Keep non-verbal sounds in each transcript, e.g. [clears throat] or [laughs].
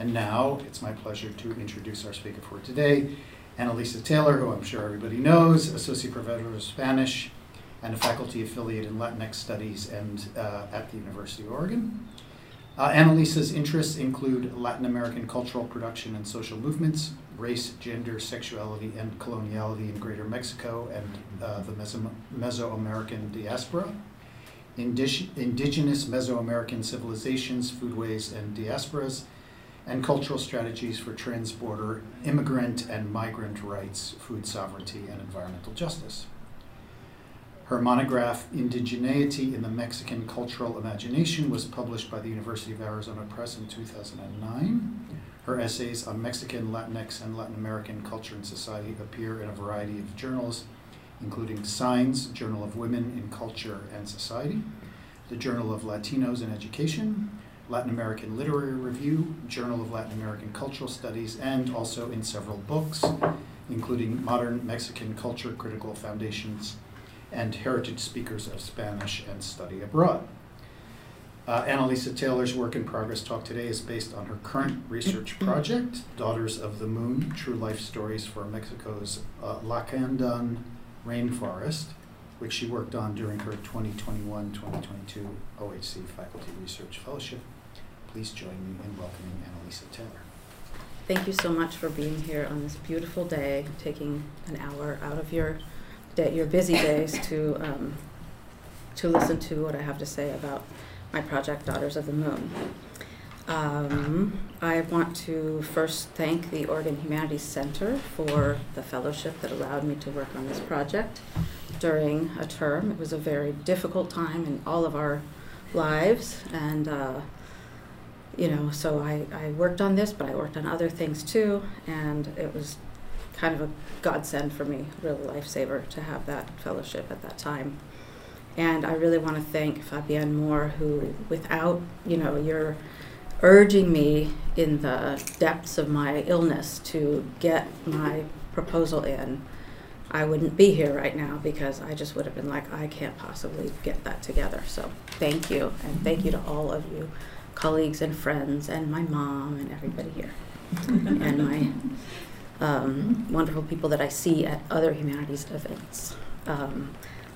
And now it's my pleasure to introduce our speaker for today, Analisa Taylor, who I'm sure everybody knows, Associate Professor of Spanish and a faculty affiliate in Latinx Studies and uh, at the University of Oregon. Uh, Analisa's interests include Latin American cultural production and social movements, race, gender, sexuality, and coloniality in Greater Mexico and uh, the Meso- Mesoamerican diaspora, indig- indigenous Mesoamerican civilizations, foodways, and diasporas, and cultural strategies for transborder immigrant and migrant rights, food sovereignty, and environmental justice. Her monograph, Indigeneity in the Mexican Cultural Imagination, was published by the University of Arizona Press in 2009. Her essays on Mexican, Latinx, and Latin American culture and society appear in a variety of journals, including Signs, Journal of Women in Culture and Society, the Journal of Latinos in Education, Latin American Literary Review, Journal of Latin American Cultural Studies, and also in several books, including Modern Mexican Culture Critical Foundations and Heritage Speakers of Spanish and Study Abroad. Uh, Analisa Taylor's work in progress talk today is based on her current research project, Daughters of the Moon True Life Stories for Mexico's uh, Lacandon Rainforest, which she worked on during her 2021 2022 OHC Faculty Research Fellowship. Please join me in welcoming Analisa Taylor. Thank you so much for being here on this beautiful day, taking an hour out of your day, your busy days to um, to listen to what I have to say about my project, Daughters of the Moon. Um, I want to first thank the Oregon Humanities Center for the fellowship that allowed me to work on this project during a term. It was a very difficult time in all of our lives, and uh, you know, so I, I worked on this, but I worked on other things too, and it was kind of a godsend for me, real lifesaver to have that fellowship at that time. And I really want to thank Fabienne Moore, who, without you know your urging me in the depths of my illness to get my proposal in, I wouldn't be here right now because I just would have been like, I can't possibly get that together. So thank you, and thank you to all of you, colleagues and friends, and my mom and everybody here, and my um, wonderful people that I see at other humanities events. Um,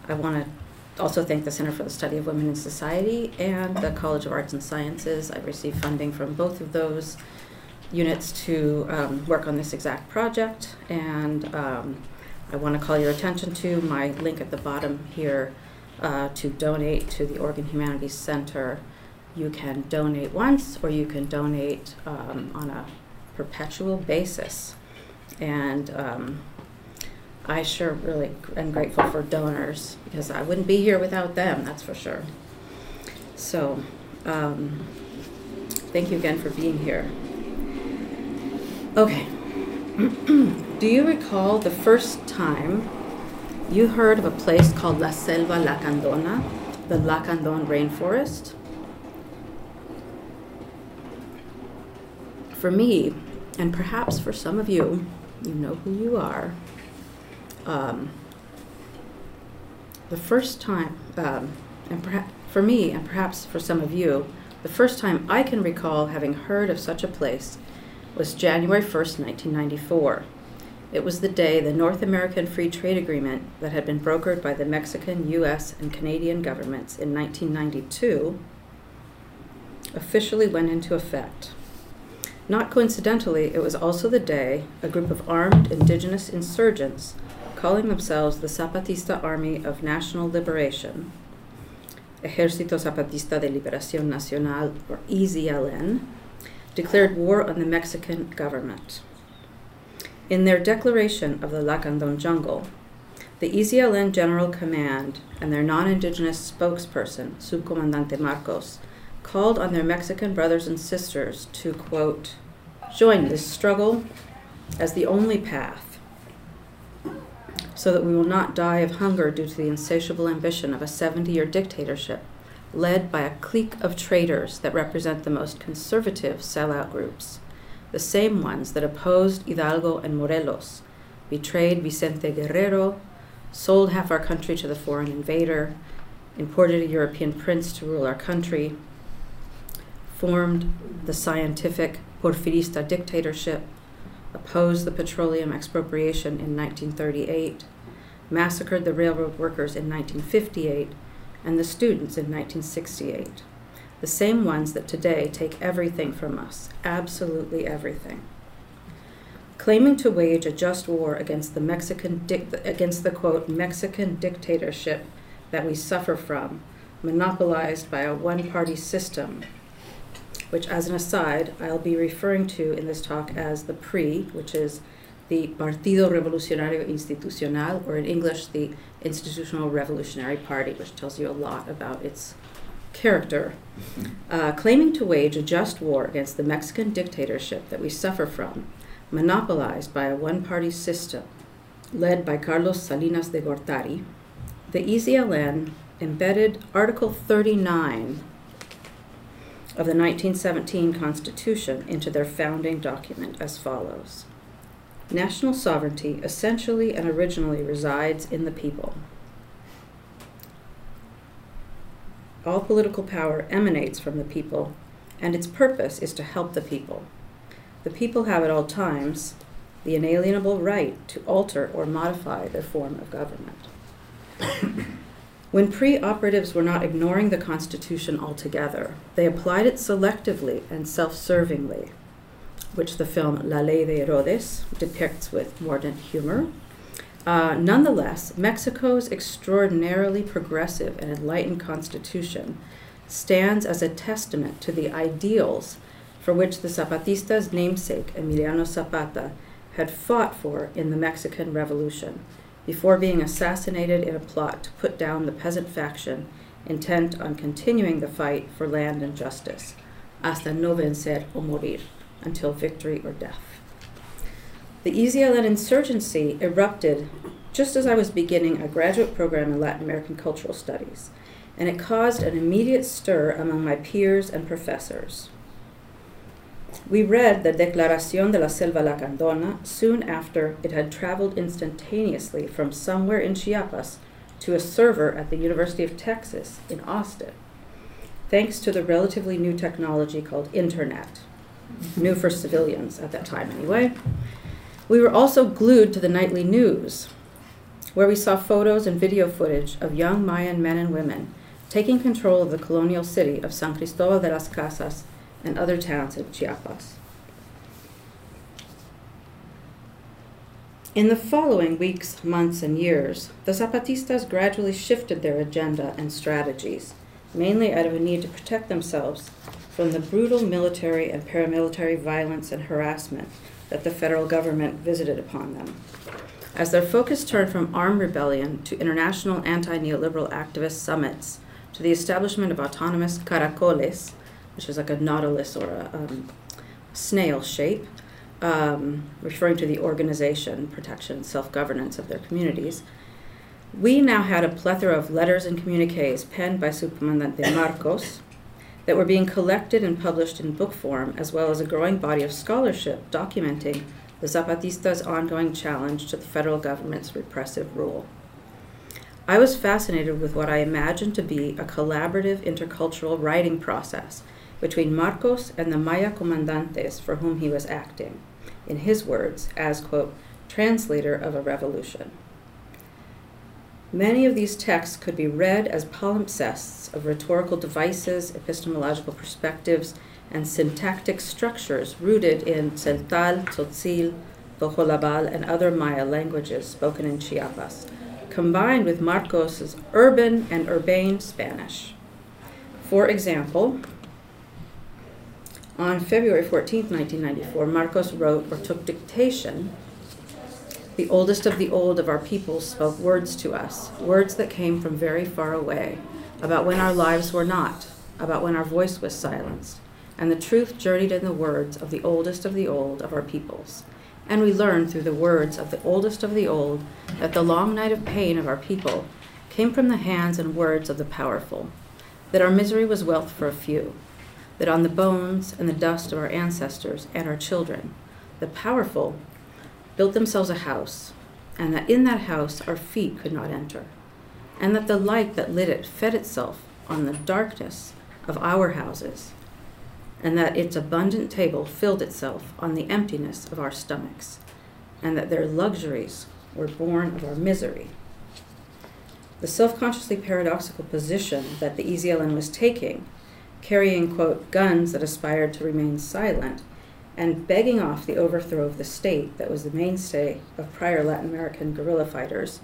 I want to also thank the Center for the Study of Women in Society and the College of Arts and Sciences. I received funding from both of those units to um, work on this exact project, and um, I want to call your attention to my link at the bottom here uh, to donate to the Oregon Humanities Center. You can donate once, or you can donate um, on a perpetual basis. And um, I sure really am grateful for donors because I wouldn't be here without them, that's for sure. So, um, thank you again for being here. Okay. [clears throat] Do you recall the first time you heard of a place called La Selva Lacandona, the Lacandon Rainforest? For me, and perhaps for some of you, you know who you are. Um, the first time, um, and perhaps for me, and perhaps for some of you, the first time I can recall having heard of such a place was January 1st, 1994. It was the day the North American Free Trade Agreement that had been brokered by the Mexican, US, and Canadian governments in 1992 officially went into effect. Not coincidentally, it was also the day a group of armed indigenous insurgents, calling themselves the Zapatista Army of National Liberation, Ejército Zapatista de Liberación Nacional, or EZLN, declared war on the Mexican government. In their declaration of the Lacandon jungle, the EZLN General Command and their non indigenous spokesperson, Subcomandante Marcos, called on their Mexican brothers and sisters to, quote, join this struggle as the only path so that we will not die of hunger due to the insatiable ambition of a 70 year dictatorship led by a clique of traitors that represent the most conservative sellout groups, the same ones that opposed Hidalgo and Morelos, betrayed Vicente Guerrero, sold half our country to the foreign invader, imported a European prince to rule our country, formed the scientific Porfirista dictatorship, opposed the petroleum expropriation in 1938, massacred the railroad workers in 1958, and the students in 1968. The same ones that today take everything from us, absolutely everything. Claiming to wage a just war against the Mexican against the quote Mexican dictatorship that we suffer from, monopolized by a one-party system which, as an aside, I'll be referring to in this talk as the PRI, which is the Partido Revolucionario Institucional, or in English, the Institutional Revolutionary Party, which tells you a lot about its character, uh, claiming to wage a just war against the Mexican dictatorship that we suffer from, monopolized by a one party system led by Carlos Salinas de Gortari, the EZLN embedded Article 39 of the 1917 Constitution into their founding document as follows National sovereignty essentially and originally resides in the people. All political power emanates from the people, and its purpose is to help the people. The people have at all times the inalienable right to alter or modify their form of government. When PRI operatives were not ignoring the Constitution altogether, they applied it selectively and self servingly, which the film La Ley de Herodes depicts with mordant humor. Uh, nonetheless, Mexico's extraordinarily progressive and enlightened constitution stands as a testament to the ideals for which the Zapatistas' namesake, Emiliano Zapata, had fought for in the Mexican Revolution before being assassinated in a plot to put down the peasant faction intent on continuing the fight for land and justice, hasta no vencer o morir, until victory or death. The EZLN insurgency erupted just as I was beginning a graduate program in Latin American cultural studies, and it caused an immediate stir among my peers and professors. We read the Declaración de la Selva Lacandona soon after it had traveled instantaneously from somewhere in Chiapas to a server at the University of Texas in Austin, thanks to the relatively new technology called Internet, new for civilians at that time anyway. We were also glued to the nightly news, where we saw photos and video footage of young Mayan men and women taking control of the colonial city of San Cristobal de las Casas and other towns of Chiapas. In the following weeks, months, and years, the Zapatistas gradually shifted their agenda and strategies, mainly out of a need to protect themselves from the brutal military and paramilitary violence and harassment that the federal government visited upon them. As their focus turned from armed rebellion to international anti neoliberal activist summits to the establishment of autonomous caracoles, which is like a nautilus or a um, snail shape, um, referring to the organization, protection, self governance of their communities. We now had a plethora of letters and communiques penned by Subcomandante Marcos that were being collected and published in book form, as well as a growing body of scholarship documenting the Zapatistas' ongoing challenge to the federal government's repressive rule. I was fascinated with what I imagined to be a collaborative intercultural writing process between Marcos and the Maya comandantes for whom he was acting, in his words, as, quote, translator of a revolution. Many of these texts could be read as palimpsests of rhetorical devices, epistemological perspectives, and syntactic structures rooted in Tzeltal, Tzotzil, Tojolabal, and other Maya languages spoken in Chiapas, combined with Marcos's urban and urbane Spanish. For example, on February 14, 1994, Marcos wrote or took dictation. The oldest of the old of our people spoke words to us, words that came from very far away, about when our lives were not, about when our voice was silenced. And the truth journeyed in the words of the oldest of the old of our peoples. And we learned through the words of the oldest of the old that the long night of pain of our people came from the hands and words of the powerful, that our misery was wealth for a few, that on the bones and the dust of our ancestors and our children, the powerful built themselves a house, and that in that house our feet could not enter, and that the light that lit it fed itself on the darkness of our houses, and that its abundant table filled itself on the emptiness of our stomachs, and that their luxuries were born of our misery. The self consciously paradoxical position that the EZLN was taking, carrying, quote, guns that aspired to remain silent, and begging off the overthrow of the state that was the mainstay of prior Latin American guerrilla fighters,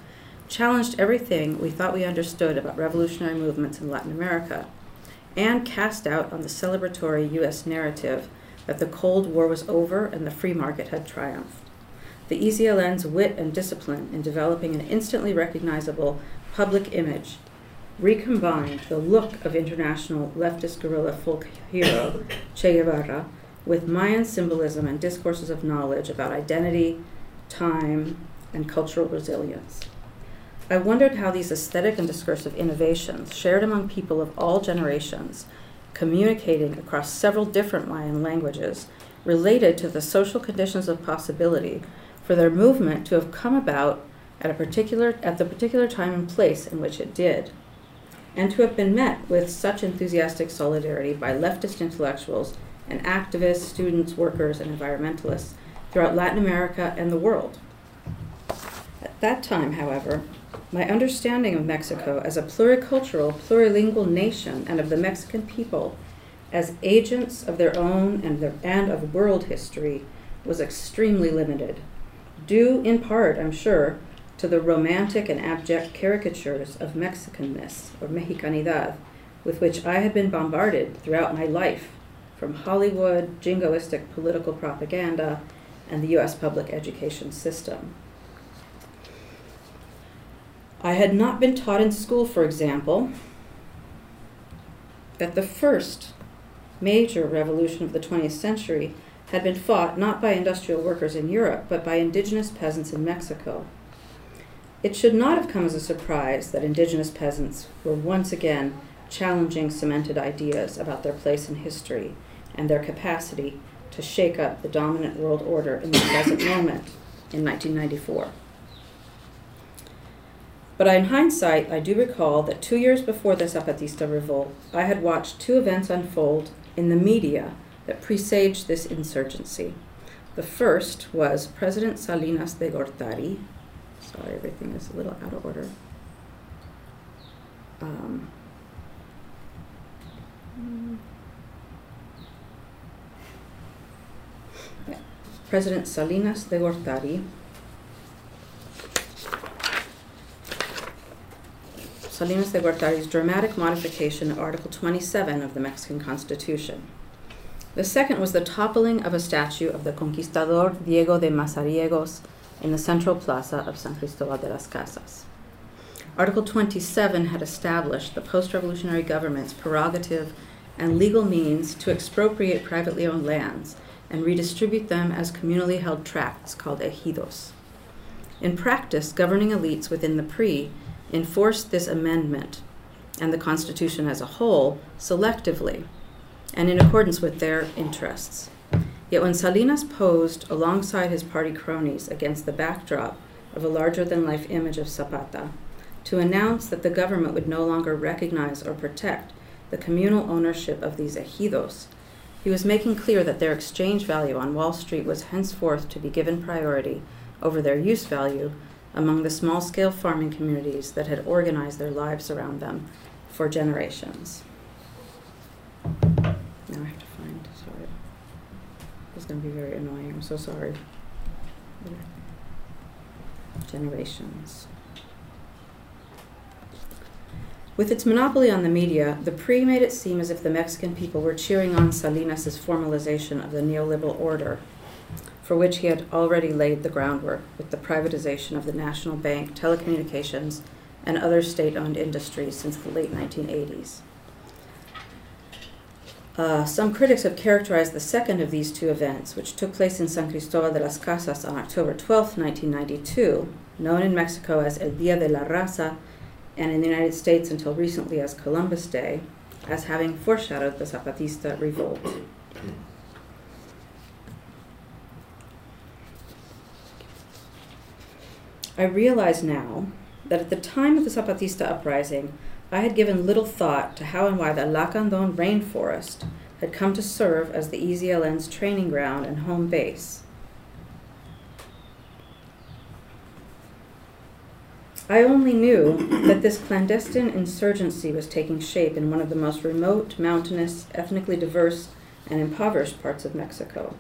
challenged everything we thought we understood about revolutionary movements in Latin America, and cast doubt on the celebratory U.S. narrative that the Cold War was over and the free market had triumphed. The EZLN's wit and discipline in developing an instantly recognizable public image recombined the look of international leftist guerrilla folk hero [coughs] Che Guevara with Mayan symbolism and discourses of knowledge about identity, time, and cultural resilience. I wondered how these aesthetic and discursive innovations, shared among people of all generations, communicating across several different Mayan languages, related to the social conditions of possibility for their movement to have come about at a particular at the particular time and place in which it did, and to have been met with such enthusiastic solidarity by leftist intellectuals and activists, students, workers, and environmentalists throughout Latin America and the world. At that time, however, my understanding of Mexico as a pluricultural, plurilingual nation and of the Mexican people as agents of their own and, their, and of world history was extremely limited, due in part, I'm sure, to the romantic and abject caricatures of Mexicanness or Mexicanidad with which I had been bombarded throughout my life from Hollywood, jingoistic political propaganda, and the US public education system. I had not been taught in school, for example, that the first major revolution of the 20th century had been fought not by industrial workers in Europe, but by indigenous peasants in Mexico. It should not have come as a surprise that indigenous peasants were once again challenging cemented ideas about their place in history and their capacity to shake up the dominant world order in the present moment in 1994. But in hindsight, I do recall that two years before the Zapatista revolt, I had watched two events unfold in the media that presaged this insurgency. The first was President Salinas de Gortari. Sorry, everything is a little out of order. Um, President Salinas de Gortari Salinas de Gortari's dramatic modification of Article 27 of the Mexican Constitution. The second was the toppling of a statue of the conquistador Diego de Mazariegos in the central plaza of San Cristobal de las Casas. Article 27 had established the post revolutionary government's prerogative and legal means to expropriate privately owned lands and redistribute them as communally held tracts called ejidos. In practice, governing elites within the PRI enforced this amendment and the Constitution as a whole selectively and in accordance with their interests. Yet when Salinas posed alongside his party cronies against the backdrop of a larger than life image of Zapata to announce that the government would no longer recognize or protect the communal ownership of these ejidos he was making clear that their exchange value on Wall Street was henceforth to be given priority over their use value among the small scale farming communities that had organized their lives around them for generations. Now I have to find, sorry. This is going to be very annoying. I'm so sorry. Generations. With its monopoly on the media, the PRI made it seem as if the Mexican people were cheering on Salinas' formalization of the neoliberal order, for which he had already laid the groundwork with the privatization of the National Bank, telecommunications, and other state owned industries since the late 1980s. Uh, some critics have characterized the second of these two events, which took place in San Cristobal de las Casas on October 12, 1992, known in Mexico as El Día de la Raza and in the United States until recently as Columbus Day, as having foreshadowed the Zapatista revolt. I realize now that at the time of the Zapatista uprising, I had given little thought to how and why the Lacandon rainforest had come to serve as the EZLN's training ground and home base. I only knew that this clandestine insurgency was taking shape in one of the most remote, mountainous, ethnically diverse, and impoverished parts of Mexico.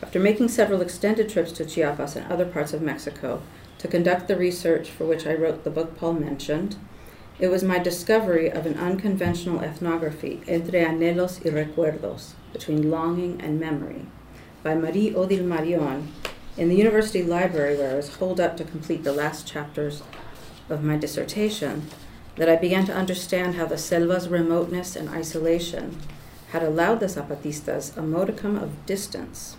After making several extended trips to Chiapas and other parts of Mexico to conduct the research for which I wrote the book Paul mentioned, it was my discovery of an unconventional ethnography, Entre Anhelos y Recuerdos, between longing and memory, by Marie Odile Marion, in the university library where I was holed up to complete the last chapters of my dissertation, that I began to understand how the selva's remoteness and isolation had allowed the Zapatistas a modicum of distance.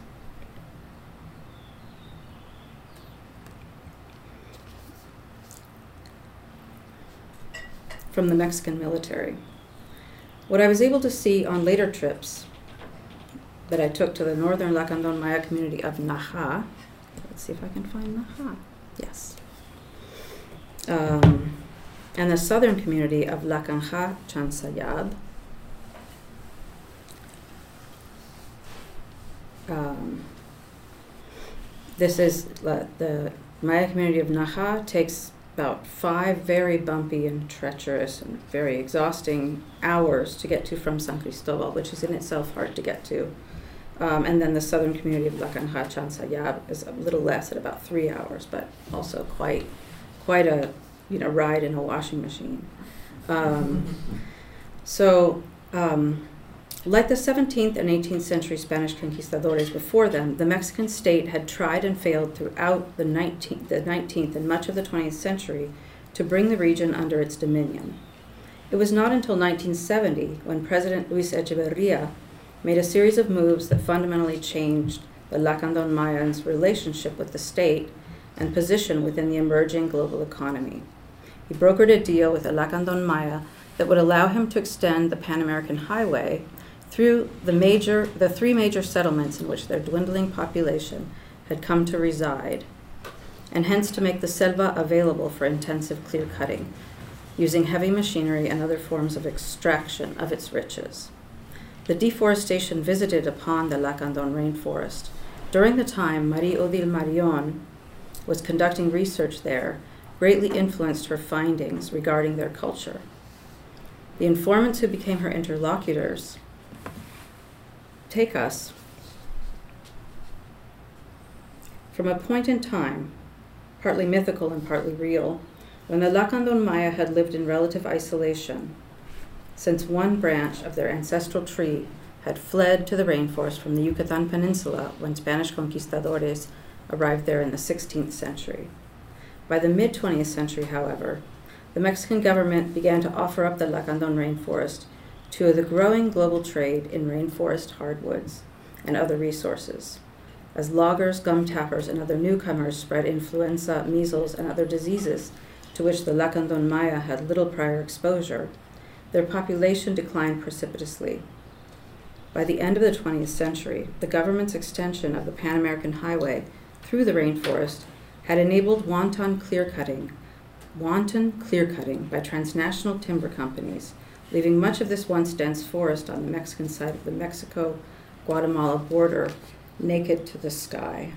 From the Mexican military. What I was able to see on later trips that I took to the northern Lacandon Maya community of Naha, let's see if I can find Naha, Yes. Um, and the southern community of Lacanja Chansayab. Um, this is uh, the Maya community of Naha takes about five very bumpy and treacherous and very exhausting hours to get to from San Cristobal, which is in itself hard to get to. Um, and then the southern community of Lacanja Chansayab is a little less at about three hours, but also quite quite a you know ride in a washing machine. Um, so, um, like the 17th and 18th century Spanish conquistadores before them, the Mexican state had tried and failed throughout the 19th, the 19th and much of the 20th century to bring the region under its dominion. It was not until 1970 when President Luis Echeverria made a series of moves that fundamentally changed the Lacandon Mayans' relationship with the state and position within the emerging global economy. He brokered a deal with the Lacandon Maya that would allow him to extend the Pan American Highway through the, major, the three major settlements in which their dwindling population had come to reside, and hence to make the selva available for intensive clear cutting, using heavy machinery and other forms of extraction of its riches. The deforestation visited upon the Lacandon rainforest during the time Marie Odile Marion was conducting research there greatly influenced her findings regarding their culture. The informants who became her interlocutors take us from a point in time, partly mythical and partly real, when the Lacandon Maya had lived in relative isolation since one branch of their ancestral tree had fled to the rainforest from the Yucatan Peninsula when Spanish conquistadores arrived there in the 16th century. By the mid 20th century, however, the Mexican government began to offer up the Lacandon rainforest to the growing global trade in rainforest hardwoods and other resources. As loggers, gum tappers, and other newcomers spread influenza, measles, and other diseases to which the Lacandon Maya had little prior exposure, their population declined precipitously. By the end of the 20th century, the government's extension of the Pan American Highway through the rainforest had enabled wanton clear cutting, wanton clear cutting by transnational timber companies, leaving much of this once dense forest on the Mexican side of the Mexico Guatemala border naked to the sky.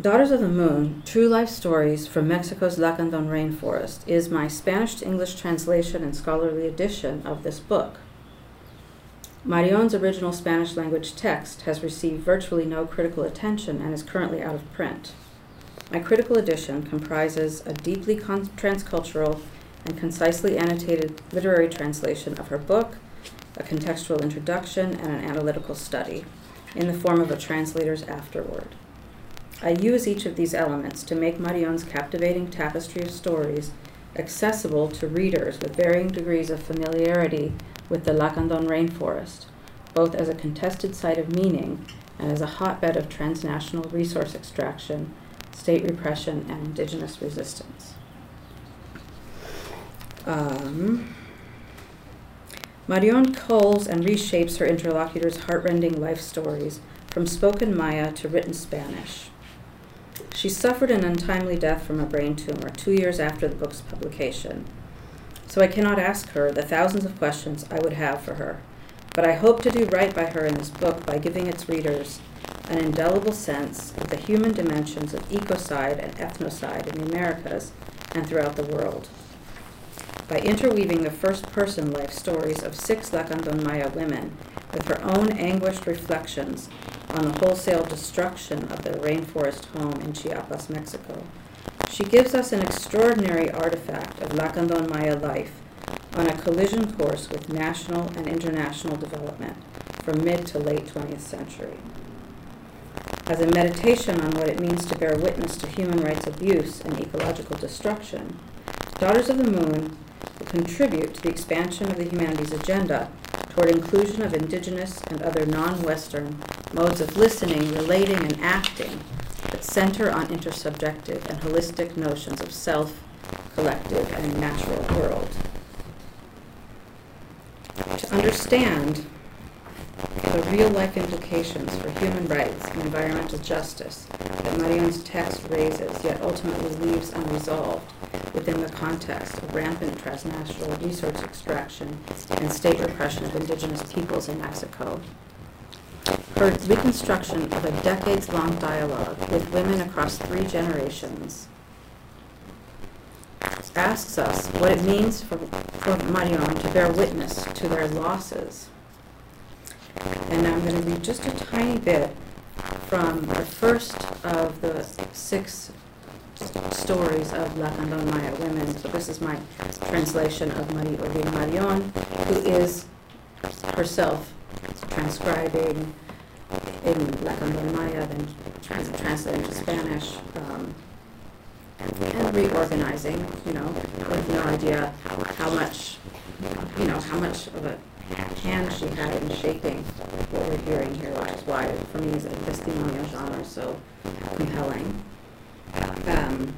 Daughters of the Moon True Life Stories from Mexico's Lacandon Rainforest is my Spanish to English translation and scholarly edition of this book. Marion's original Spanish language text has received virtually no critical attention and is currently out of print. My critical edition comprises a deeply transcultural and concisely annotated literary translation of her book, a contextual introduction, and an analytical study, in the form of a translator's afterword. I use each of these elements to make Marion's captivating tapestry of stories accessible to readers with varying degrees of familiarity with the Lacandon rainforest, both as a contested site of meaning and as a hotbed of transnational resource extraction, state repression, and indigenous resistance. Um, Marion culls and reshapes her interlocutors' heartrending life stories from spoken Maya to written Spanish. She suffered an untimely death from a brain tumor two years after the book's publication. So I cannot ask her the thousands of questions I would have for her. But I hope to do right by her in this book by giving its readers an indelible sense of the human dimensions of ecocide and ethnocide in the Americas and throughout the world. By interweaving the first person life stories of six Lacandon Maya women with her own anguished reflections on the wholesale destruction of their rainforest home in Chiapas, Mexico, she gives us an extraordinary artifact of Lacandon Maya life on a collision course with national and international development from mid to late 20th century. As a meditation on what it means to bear witness to human rights abuse and ecological destruction, Daughters of the Moon will contribute to the expansion of the humanities agenda toward inclusion of indigenous and other non-Western modes of listening, relating, and acting that center on intersubjective and holistic notions of self, collective, and natural world. To understand the real-life implications for human rights and environmental justice that Marion's text raises, yet ultimately leaves unresolved within the context of rampant transnational resource extraction and state repression of indigenous peoples in Mexico. Her reconstruction of a decades-long dialogue with women across three generations asks us what it means for, for Marion to bear witness to their losses. And I'm going to read just a tiny bit from the first of the six stories of Lacandon Maya women. So this is my translation of Marie Odile Marion, who is herself transcribing in Lacandon Maya, then trans- translating to Spanish, um, and reorganizing, you know, with no idea how much, you know, how much of a hand she had in shaping what we're hearing here, which is why, for me, the testimonial genre is so compelling. Um,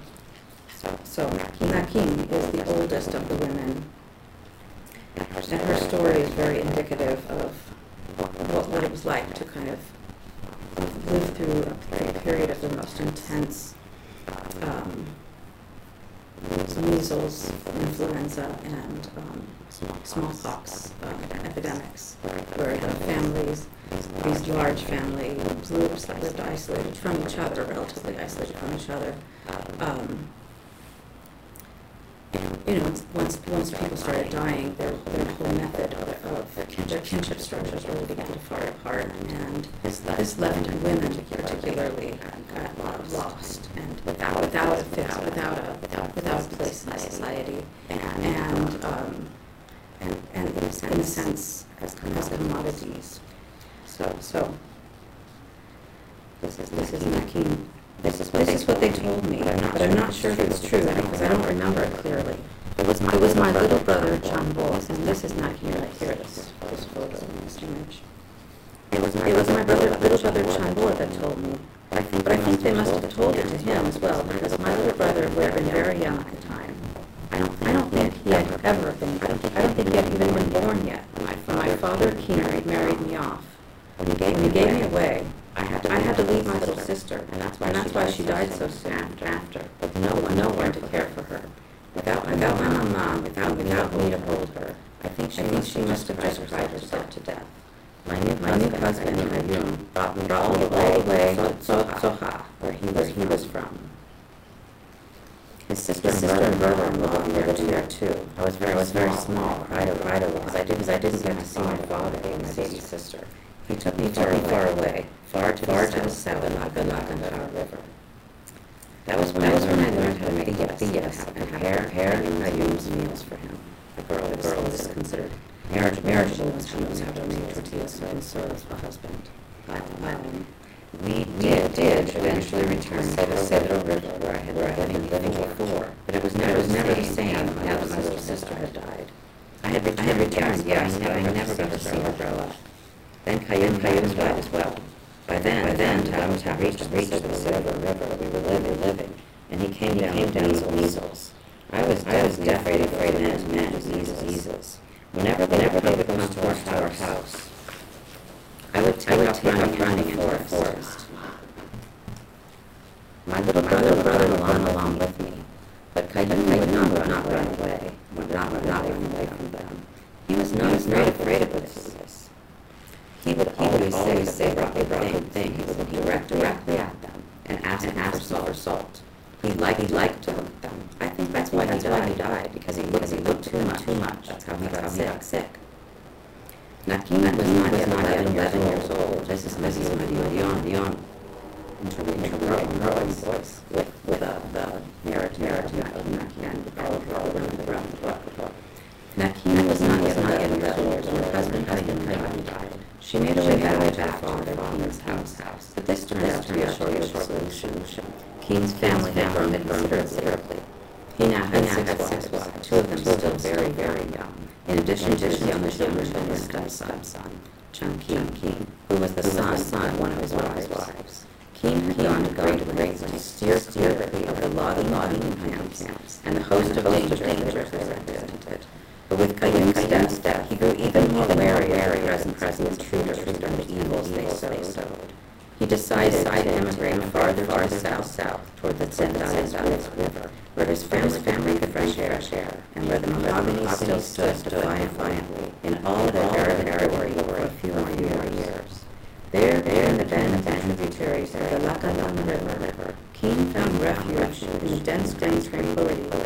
so Nakin is the oldest of the women, and her story is very indicative of what, what it was like to kind of live through a period of the most intense um, measles, influenza, and um, smallpox uh, epidemics, where the families, these large family groups that lived isolated from each other, relatively isolated from each other, um, you know, once once people started dying, their their whole method of, of their kinship structures really began to fall apart, and this left women particularly got lost and without without a fix, without a without without a place in society, and um, and and in a sense, in a sense as, as commodities. So so this is this is Nakin. This is what, this is what they told me, but I'm not sure if it's true because I don't remember it clearly. It was my, it was my little brother, John Bowles, and this is not here, here, this, this photo, this image. It was my, it was my brother, little brother, John Bowles, that told me. But I think, but I think they must have told it to him as well, because my little brother would have been very young at the time. I don't think, I don't think he had ever been, I don't think, I don't think he had even been born yet. My father, my father, he married, me off. When he gave, when he gave me away, I had to, I had to leave my little sister, and that's why, and that's she, why died she died so soon after. after. With no one, no one to care for her. Without, without my mom, without, without me to hold her. I think she, I think she must have just cried herself to death. My new, my new husband, Ayun, brought me all the way, to Soha, where he was, he was from. His sister, sister and brother-in-law lived there too. I was very, I was very small, cried a, cried a lot, because I didn't, I didn't get to see my father and my baby sister. He took me far, far away, far to far the to the south of the Lacandon River. That was when, that was when I learned how to make yes and prepare, prepare Ayun's meals for him. The girl, the girl was considered marriage, marriageable when she knows how to tortillas and does the husband. Um, we did, did eventually return to the Cedro River where I had where been living before, but it was never, it was never the same now that my little sister had died. I had returned, I had returned yes, but I never got to see her up. Then Cayenne, Cayenne died as well. By then, by then, Tamus had reached, the Silver River we were living, living, and he came down with measles. I was, I was definitely afraid of men, measles, measles. Whenever, whenever they would come to our house, I would take, I would take running, running into the forest. My little brother would run along, along with me, but Cayenne would not, would not run away, would not, would not run away from them. He was not afraid, afraid of this. He would always say, say brought good things, he would look direct, directly at them and ask, and ask for salt. He liked, he liked them. I think that's why, that's why he died, because he looked, he looked too much, too much. That's how he got sick. sick. Nakin was not yet 11 years old. This is Mrs. Marion, interpreting growing voice with, with uh, the narrative, narrative of Nakin and all around the the book. Nakin was not yet 11 years old her husband, husband died. She made her way back to her father's house, but this turned out to be a short, solution. Keen's family had grown considerably. He now had six, wives, two of them still very, very young. In addition to his youngest, youngest, youngest stepson, Chung Keen, who was the son, of one of his wives. Keen had gone to go to great lengths to steer clearly of the logging, logging camps and the host of dangers they represented. But with Cayune's death, he grew even more wary of present present intruders and the evils they sowed. He decided to emigrate farther, farther south, south toward the Tzendales River, where his family, family could fresh air, and where the mahogany still stood defiantly in all their arid glory for a few more years. There, there in the bend of the tributaries of the Lackawanna River, Keen found refuge in dense, dense tranquility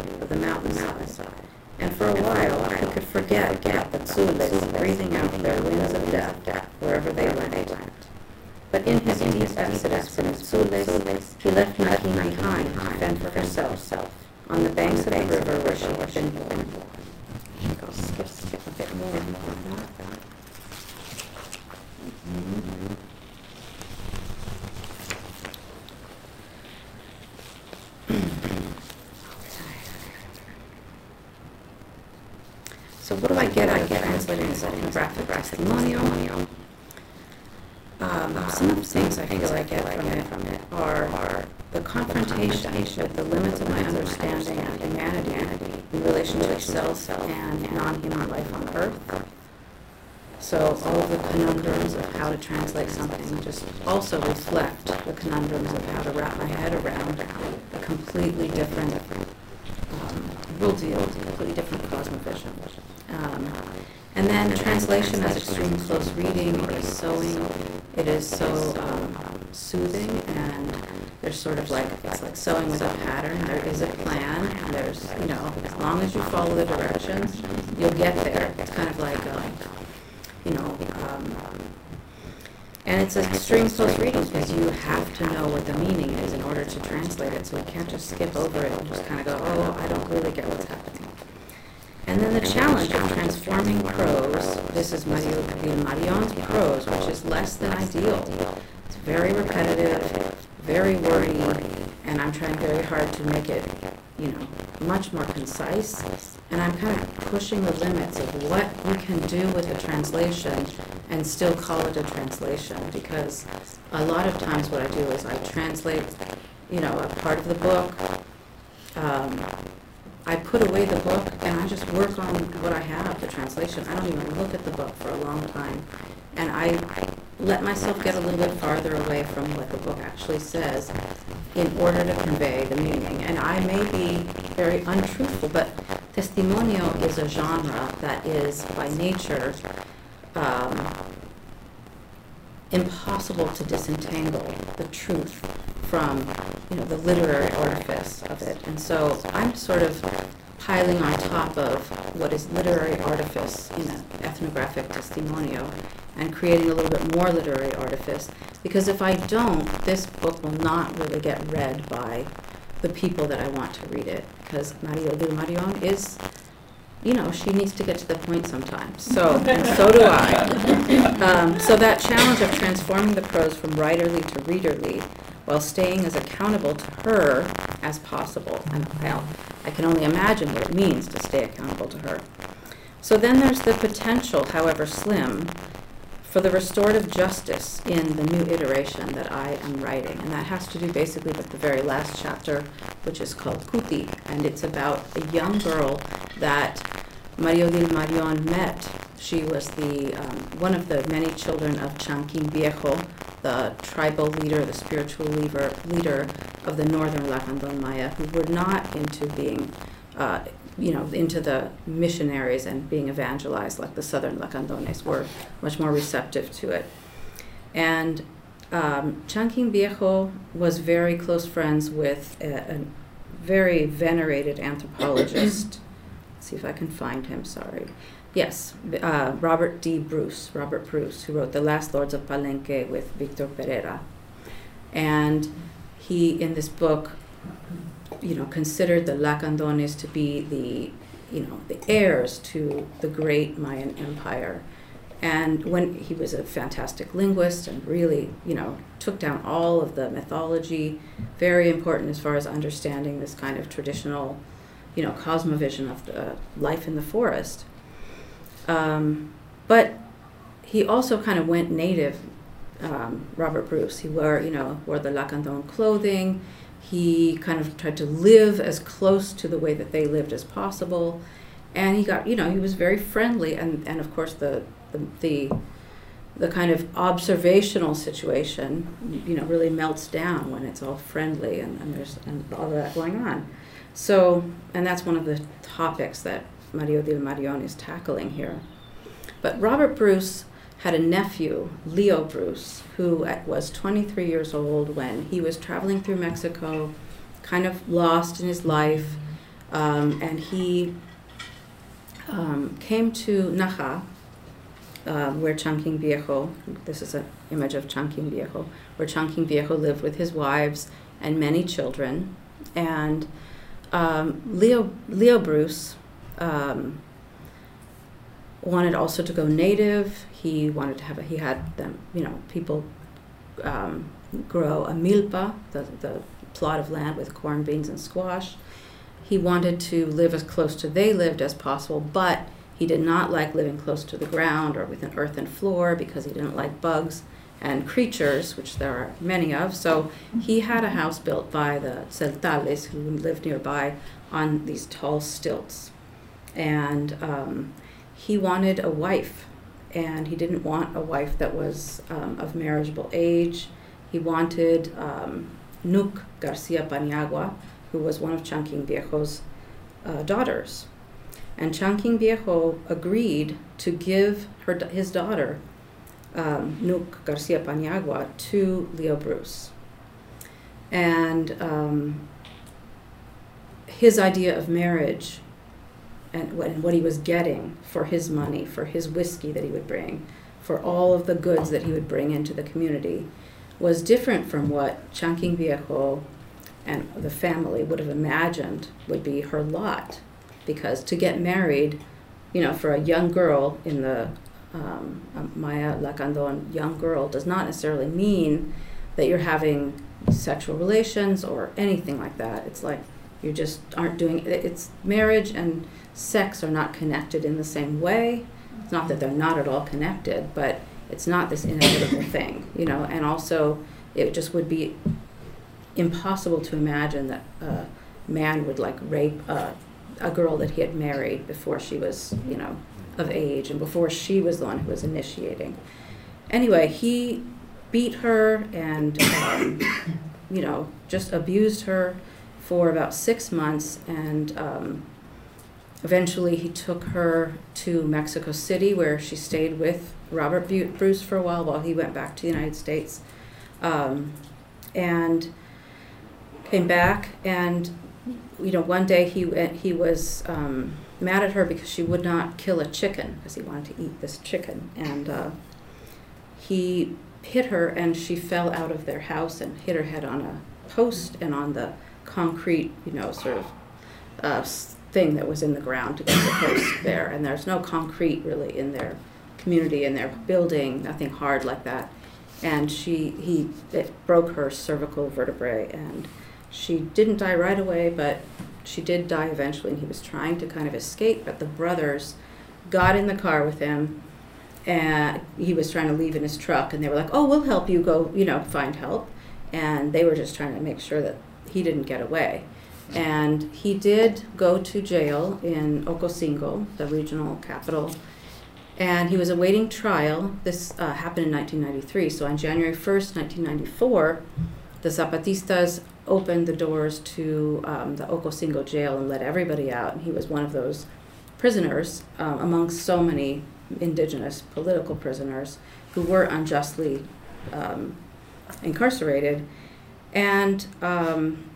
could forget about the Tsules breathing out sewing. It is so um, soothing, and there's sort of like it's like sewing with a pattern. There is a plan, and there's you know as long as you follow the directions, you'll get there. It's kind of like um, you know. Um, and it's extreme close reading because you have to know what the meaning is in order to translate it. So you can't just skip over it and just kind of go, oh, I don't really get what's happening. And then the challenge of transforming prose, this is Mario Marion's prose, which is less than ideal. It's very repetitive, very wordy, and I'm trying very hard to make it, you know, much more concise. And I'm kind of pushing the limits of what we can do with a translation and still call it a translation because a lot of times what I do is I translate, you know, a part of the book, um, I put away the book and I just work on what I have, the translation. I don't even look at the book for a long time. And I let myself get a little bit farther away from what the book actually says in order to convey the meaning. And I may be very untruthful, but testimonio is a genre that is by nature um, impossible to disentangle the truth from you know the literary artifice of it. And so I'm sort of piling on top of what is literary artifice in an ethnographic testimonio and creating a little bit more literary artifice because if I don't, this book will not really get read by the people that I want to read it because Marie Odile Marion is you know, she needs to get to the point sometimes. So, and so do I. [laughs] Um, so that challenge of transforming the prose from writerly to readerly while staying as accountable to her as possible. And well, I can only imagine what it means to stay accountable to her. So then there's the potential, however slim, for the restorative justice in the new iteration that I am writing. And that has to do basically with the very last chapter, which is called Kuti. And it's about a young girl that Marie Odile Marion met. She was the um, one of the many children of Chanquin Viejo, the tribal leader, the spiritual leader, leader of the northern Lacandon Maya, who were not into being, uh, you know, into the missionaries and being evangelized like the southern Lacandones were, much more receptive to it. And um, Viejo was very close friends with a, a very venerated anthropologist. Let's see if I can find him, sorry. Yes, uh, Robert D. Bruce, Robert Bruce, who wrote The Last Lords of Palenque with Victor Perera. And he, in this book, you know, considered the Lacandones to be the, you know, the heirs to the great Mayan empire. And when he was a fantastic linguist and really, you know, took down all of the mythology, very important as far as understanding this kind of traditional, you know, cosmovision of the life in the forest. Um, but he also kind of went native, um, Robert Bruce. He wore, you know, wore the Lacandon clothing. He kind of tried to live as close to the way that they lived as possible. And he got, you know, he was very friendly. And, and of course, the, the, the, the kind of observational situation, you know, really melts down when it's all friendly and, and there's and all of that going on. So, and that's one of the topics that Marie Odile Marion is tackling here. But Robert Bruce had a nephew, Leo Bruce, who was 23 years old when he was traveling through Mexico, kind of lost in his life, um, and he um, came to Naja, uh, where Chanking Viejo, this is an image of Chanking Viejo, where Chanking Viejo lived with his wives and many children. And um, Leo, Leo Bruce um, wanted also to go native. He wanted to have a, he had them, you know, people um, grow a milpa, the, the plot of land with corn, beans, and squash. He wanted to live as close to they lived as possible, but he did not like living close to the ground or with an earthen floor because he didn't like bugs and creatures, which there are many of. So he had a house built by the Tzeltales who lived nearby on these tall stilts and um, he wanted a wife, and he didn't want a wife that was um, of marriageable age. He wanted um, Garcia Paniagua, who was one of Chanking Viejo's uh, daughters. And Chanking Viejo agreed to give her, his daughter, um, Garcia Paniagua, to Leo Bruce. And um, his idea of marriage and what, and what he was getting for his money, for his whiskey that he would bring, for all of the goods that he would bring into the community, was different from what Chanking Viejo and the family would have imagined would be her lot. Because to get married, you know, for a young girl in the um, Maya Lacandon young girl does not necessarily mean that you're having sexual relations or anything like that. It's like you just aren't doing it. It's marriage and sex are not connected in the same way. It's not that they're not at all connected, but it's not this inevitable [coughs] thing, you know. And also, it just would be impossible to imagine that a man would like rape a, a girl that he had married before she was, you know, of age and before she was the one who was initiating. Anyway, he beat her and, um, [coughs] you know, just abused her for about six months and. Um, Eventually, he took her to Mexico City, where she stayed with Robert Bruce for a while while he went back to the United States. Um, and came back, and you know, one day he went, he was um, mad at her because she would not kill a chicken because he wanted to eat this chicken, and uh, he hit her, and she fell out of their house and hit her head on a post and on the concrete, you know, sort of uh, thing that was in the ground to get the post there. And there's no concrete really in their community, in their building, nothing hard like that. And she, he, it broke her cervical vertebrae, and she didn't die right away, but she did die eventually. And he was trying to kind of escape, but the brothers got in the car with him, and he was trying to leave in his truck, and they were like, "Oh, we'll help you go, you know, find help." And they were just trying to make sure that he didn't get away. And he did go to jail in Ocosingo, the regional capital, and he was awaiting trial. This uh, happened in 1993. So on January 1st, 1994, the Zapatistas opened the doors to um, the Ocosingo jail and let everybody out. And he was one of those prisoners um, amongst so many indigenous political prisoners who were unjustly um, incarcerated. And um,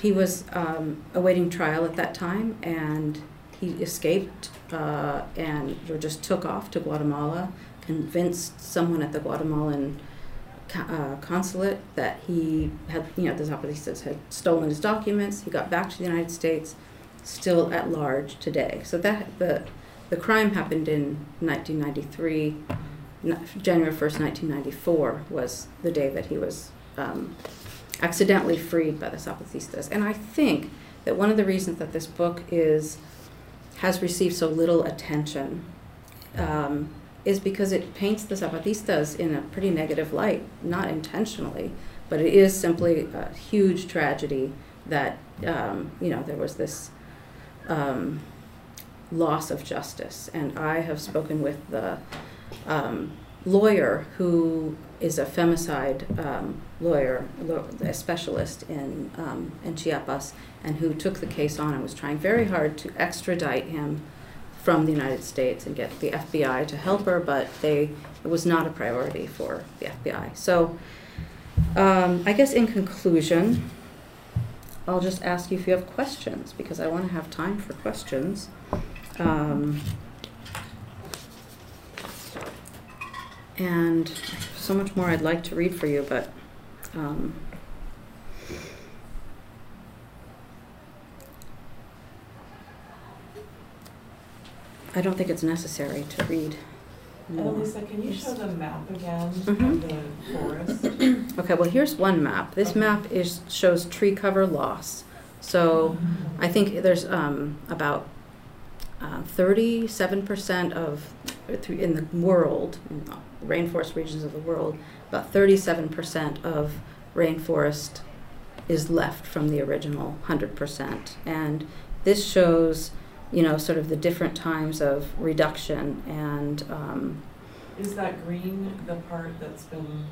he was um, awaiting trial at that time, and he escaped uh, and just took off to Guatemala, convinced someone at the Guatemalan uh, consulate that he had, you know, the Zapatistas had stolen his documents. He got back to the United States, still at large today. So that the the crime happened in 1993. January 1st, 1994 was the day that he was um, accidentally freed by the Zapatistas. And I think that one of the reasons that this book is has received so little attention um, is because it paints the Zapatistas in a pretty negative light, not intentionally, but it is simply a huge tragedy that um, you know there was this um, loss of justice. And I have spoken with the um, lawyer who is a femicide um, lawyer, a specialist in, um, in Chiapas, and who took the case on and was trying very hard to extradite him from the United States and get the FBI to help her, but they it was not a priority for the FBI. So, um, I guess in conclusion, I'll just ask you if you have questions because I want to have time for questions. Um, and so much more I'd like to read for you, but um, I don't think it's necessary to read. more. Elisa, can you show the map again Mhm. of the forest? [clears throat] Okay, well, here's one map. This Okay. map is shows tree cover loss. So I think there's um, about uh, 37% of, in the world, in the rainforest regions of the world, about 37% of rainforest is left from the original 100%. And this shows, you know, sort of the different times of reduction and um, Is that green the part that's been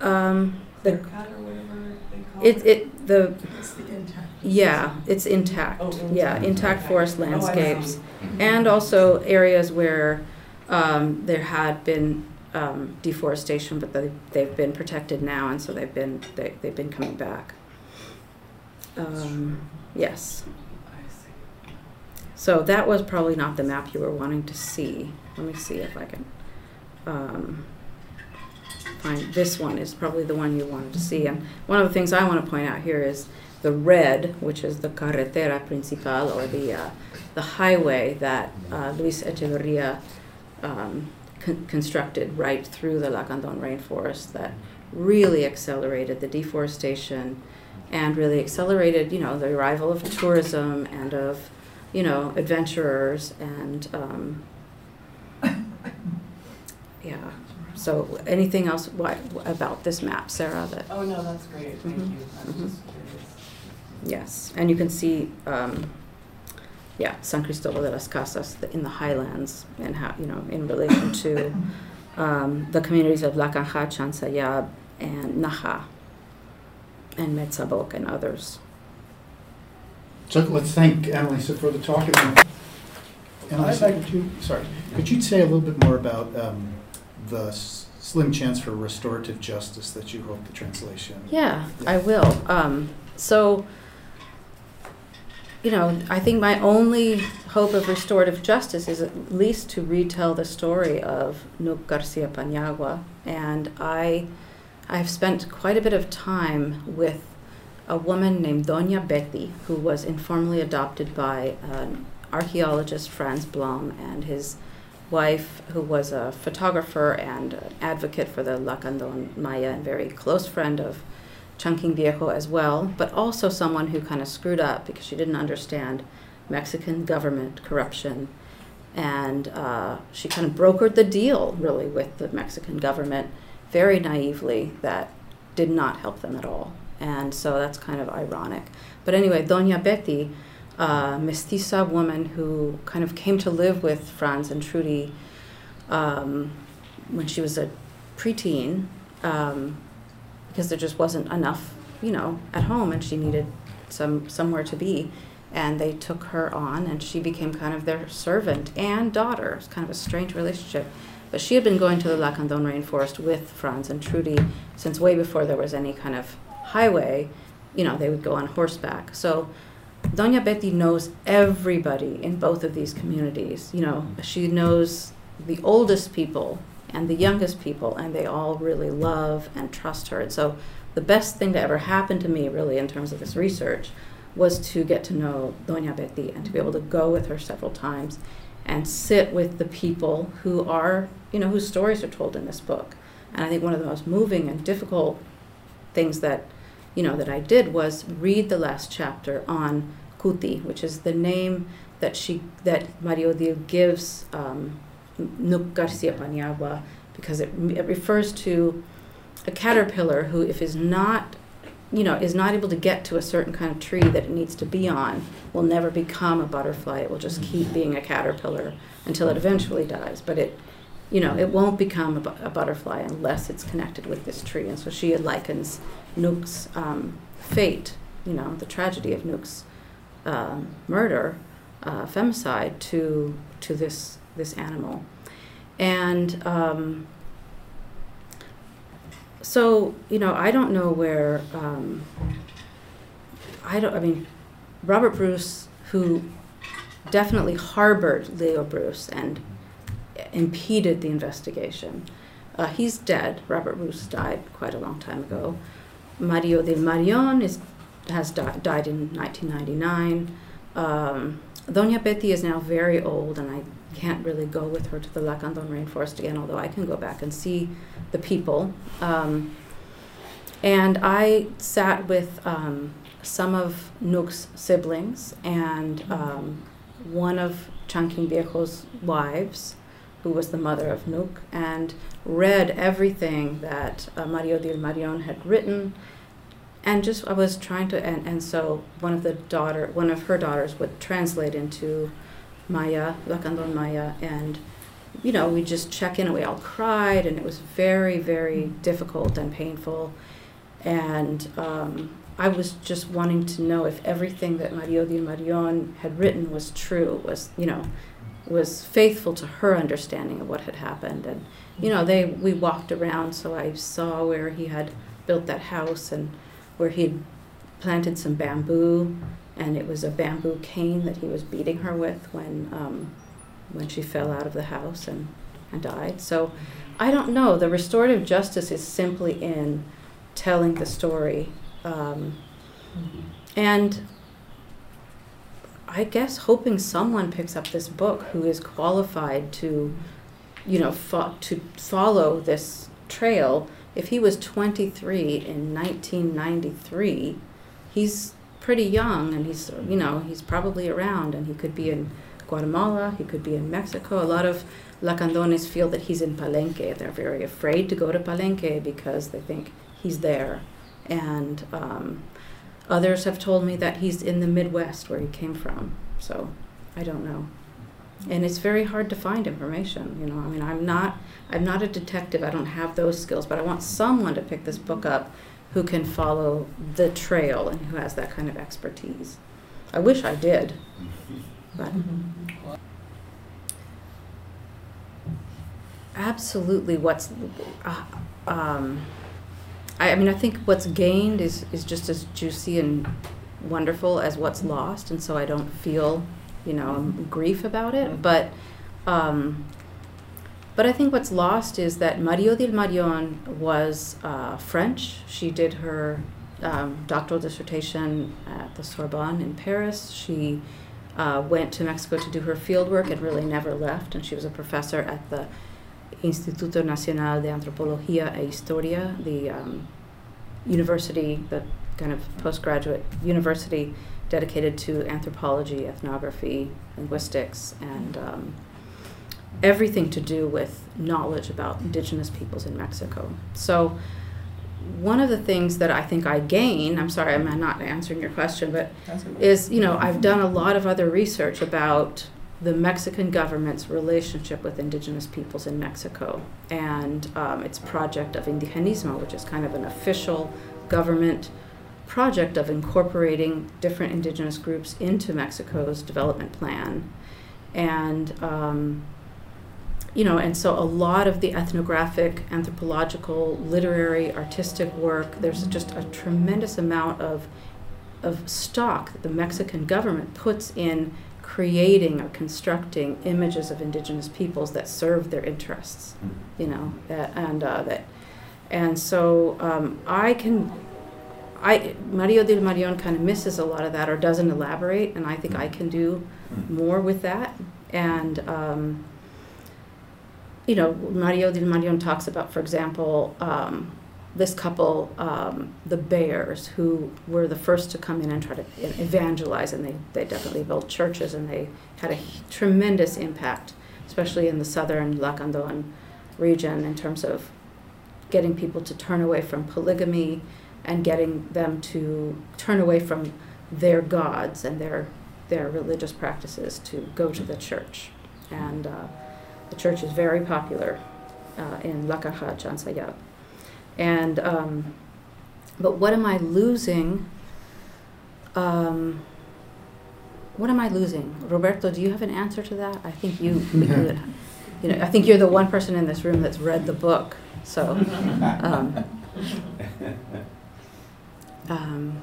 um, the cut or whatever they call it it? it the It's the intact. yeah it's intact Oh, yeah intact. Okay. forest Oh, landscapes see. and also areas where um, there had been um, deforestation, but they, they've been protected now, and so they've been they, they've been coming back. Um, yes. So that was probably not the map you were wanting to see. Let me see if I can um, find this one is probably the one you wanted to see. And one of the things I want to point out here is the red, which is the carretera principal or the uh, the highway that uh, Luis Echeverria um, con- constructed right through the Lacandon rainforest that really accelerated the deforestation and really accelerated, you know, the arrival of tourism and of, you know, adventurers and, um, yeah. So anything else what, about this map, Sarah, that, Oh, no, that's great, thank you. I was mhm. just curious. yes. And you can see, um, yeah, San Cristobal de las Casas the- in the highlands and how, you know, in relation to um, the communities of Lacanja, Chansayab, and Naja, and Metzabok and others. So let's thank Analisa for the talk. And Analisa, could you, sorry, could you say a little bit more about um, the s- slim chance for restorative justice that you hope the translation? Yeah, I will. Um, so, you know, I think my only hope of restorative justice is at least to retell the story of Nuk Garcia Paniagua. And I, I've spent quite a bit of time with a woman named Doña Betty, who was informally adopted by an archaeologist, Franz Blom, and his wife, who was a photographer and an advocate for the Lacandon Maya and very close friend of Chanking Viejo as well, but also someone who kind of screwed up because she didn't understand Mexican government corruption. And uh, she kind of brokered the deal, really, with the Mexican government very naively that did not help them at all. And so that's kind of ironic. But anyway, Doña Betty uh, mestiza woman who kind of came to live with Franz and Trudy um, when she was a preteen um, because there just wasn't enough, you know, at home, and she needed some somewhere to be. And they took her on, and she became kind of their servant and daughter. It's kind of a strange relationship. But she had been going to the Lacandon rainforest with Franz and Trudy since way before there was any kind of highway. You know, they would go on horseback. So Doña Betty knows everybody in both of these communities. You know, she knows the oldest people and the youngest people, and they all really love and trust her. And so, the best thing to ever happen to me, really, in terms of this research, was to get to know Doña Betty and to be able to go with her several times and sit with the people who are, you know, whose stories are told in this book. And I think one of the most moving and difficult things that, you know, that I did was read the last chapter on Cuti, which is the name that she that Marie Odile gives um, Nuk Garcia Paniagua because it, it refers to a caterpillar who, if is not, you know, is not able to get to a certain kind of tree that it needs to be on, will never become a butterfly. It will just keep being a caterpillar until it eventually dies. But it, you know, it won't become a, bu- a butterfly unless it's connected with this tree. And so she likens Nuk's um, fate, you know, the tragedy of Nuk's um, murder, uh, femicide, to to this this animal, and um, so you know I don't know where um, I don't I mean Robert Bruce who definitely harbored Leo Bruce and impeded the investigation. Uh, he's dead. Robert Bruce died quite a long time ago. Marie Odile Marion is has di- died in 1999. Um, Doña Betty is now very old, and I can't really go with her to the Lacandon rainforest again, although I can go back and see the people. Um, and I sat with um, some of Nuk's siblings and um, one of Chanking Viejo's wives, who was the mother of Nook, and read everything that uh, Marie Odile Marion had written and just I was trying to and, and so one of the daughter one of her daughters would translate into Maya, Lacandon Maya and you know, we just check in and we all cried and it was very, very difficult and painful. And um, I was just wanting to know if everything that Marie Odile Marion had written was true, was, you know, was faithful to her understanding of what had happened. And, you know, they we walked around so I saw where he had built that house and where he'd planted some bamboo, and it was a bamboo cane that he was beating her with when um, when she fell out of the house and, and died. So I don't know. The restorative justice is simply in telling the story, um, and I guess hoping someone picks up this book who is qualified to, you know, fo- to follow this trail if he was 23 in 1993, he's pretty young and he's, you know, he's probably around and he could be in Guatemala, he could be in Mexico. A lot of Lacandones feel that he's in Palenque. They're very afraid to go to Palenque because they think he's there. And um, others have told me that he's in the Midwest where he came from. So I don't know and it's very hard to find information you know i mean i'm not i'm not a detective i don't have those skills but i want someone to pick this book up who can follow the trail and who has that kind of expertise. I wish i did but absolutely what's uh, um, I, I mean i think what's gained is is just as juicy and wonderful as what's lost and so i don't feel you know grief about it but um, but I think what's lost is that Marie Odile Marion was uh, French. She did her um, doctoral dissertation at the Sorbonne in Paris. She uh, went to Mexico to do her field work and really never left. And she was a professor at the Instituto Nacional de Antropología e Historia, the um, university, the kind of postgraduate university dedicated to anthropology, ethnography, linguistics, and um, everything to do with knowledge about indigenous peoples in Mexico. So one of the things that I think I gain, I'm sorry, I'm not answering your question, but is, you know, I've done a lot of other research about the Mexican government's relationship with indigenous peoples in Mexico and um, its project of indigenismo, which is kind of an official government project of incorporating different indigenous groups into Mexico's development plan. And, um, you know, and so a lot of the ethnographic, anthropological, literary, artistic work, there's just a tremendous amount of of stock that the Mexican government puts in creating or constructing images of indigenous peoples that serve their interests, you know, that, and uh, that, and so um, I can, I Marie Odile Marion kind of misses a lot of that or doesn't elaborate, and I think I can do more with that, and um, you know, Marie Odile Marion talks about, for example, um, this couple, um, the Bears, who were the first to come in and try to evangelize, and they, they definitely built churches, and they had a tremendous impact, especially in the southern Lacandon region, in terms of getting people to turn away from polygamy and getting them to turn away from their gods and their their religious practices to go to the church. And uh, the church is very popular uh, in Lacanja, Chansayab. And, um, but what am I losing? Um, what am I losing? Roberto, do you have an answer to that? I think you, you, you know, I think you're the one person in this room that's read the book, so. Um, um,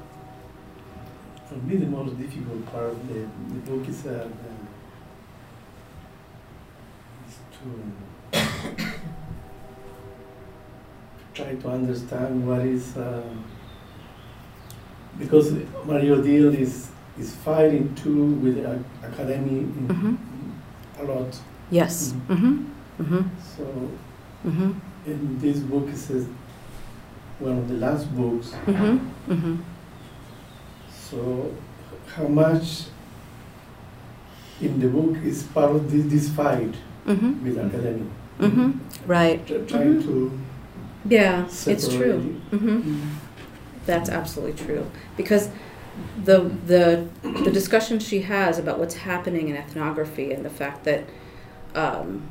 For me, the most difficult part of the, the book is, uh, um, is [coughs] to try to understand what is, uh, because Marie Odile is, is fighting too with the academy in, Mhm. a lot. yes. Mm-hmm. Mm-hmm. So Mm-hmm. in this book, it says, one of the last books, Mm-hmm. Mm-hmm. So, how much in the book is part of this, this fight Mm-hmm. with academy? Mm-hmm. Right. Tr- Trying to Yeah, it's separate true. it. Mm-hmm. That's absolutely true because the the the discussion she has about what's happening in ethnography and the fact that um,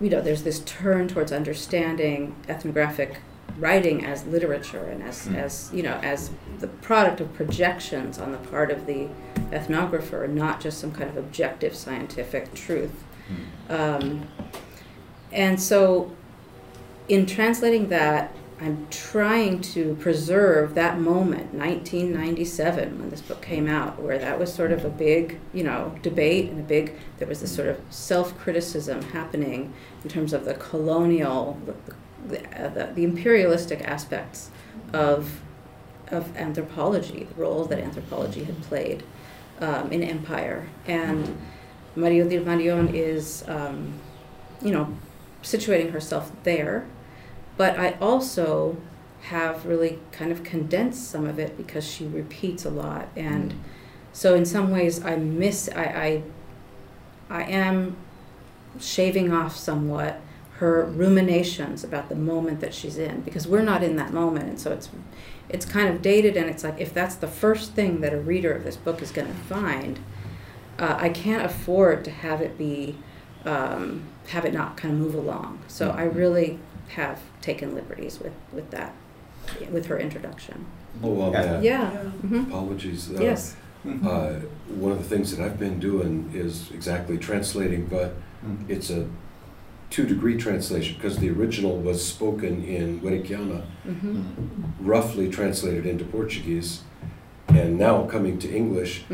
you know there's this turn towards understanding ethnographic writing as literature and as Mm. as you know as the product of projections on the part of the ethnographer, not just some kind of objective scientific truth. Um, and so, in translating that, I'm trying to preserve that moment, 1997, when this book came out, where that was sort of a big, you know, debate and a big, there was this sort of self criticism happening in terms of the colonial, the, the, the, the imperialistic aspects of, of anthropology, the role that anthropology had played um, in empire. And Marie Odile Marion is, um, you know, situating herself there. But I also have really kind of condensed some of it because she repeats a lot. And so in some ways I miss, I, I, I am shaving off somewhat her ruminations about the moment that she's in because we're not in that moment. And so it's, it's kind of dated and it's like if that's the first thing that a reader of this book is going to find, uh, I can't afford to have it be, um, have it not kind of move along. So I really have taken liberties with, with that, with her introduction. Oh, um, Yeah. Yeah. hmm apologies. Uh, Yes. Uh, one of the things that I've been doing is exactly translating, but Mm. it's a two-degree translation because the original was spoken in Werikiana, hmm roughly translated into Portuguese, and now coming to English.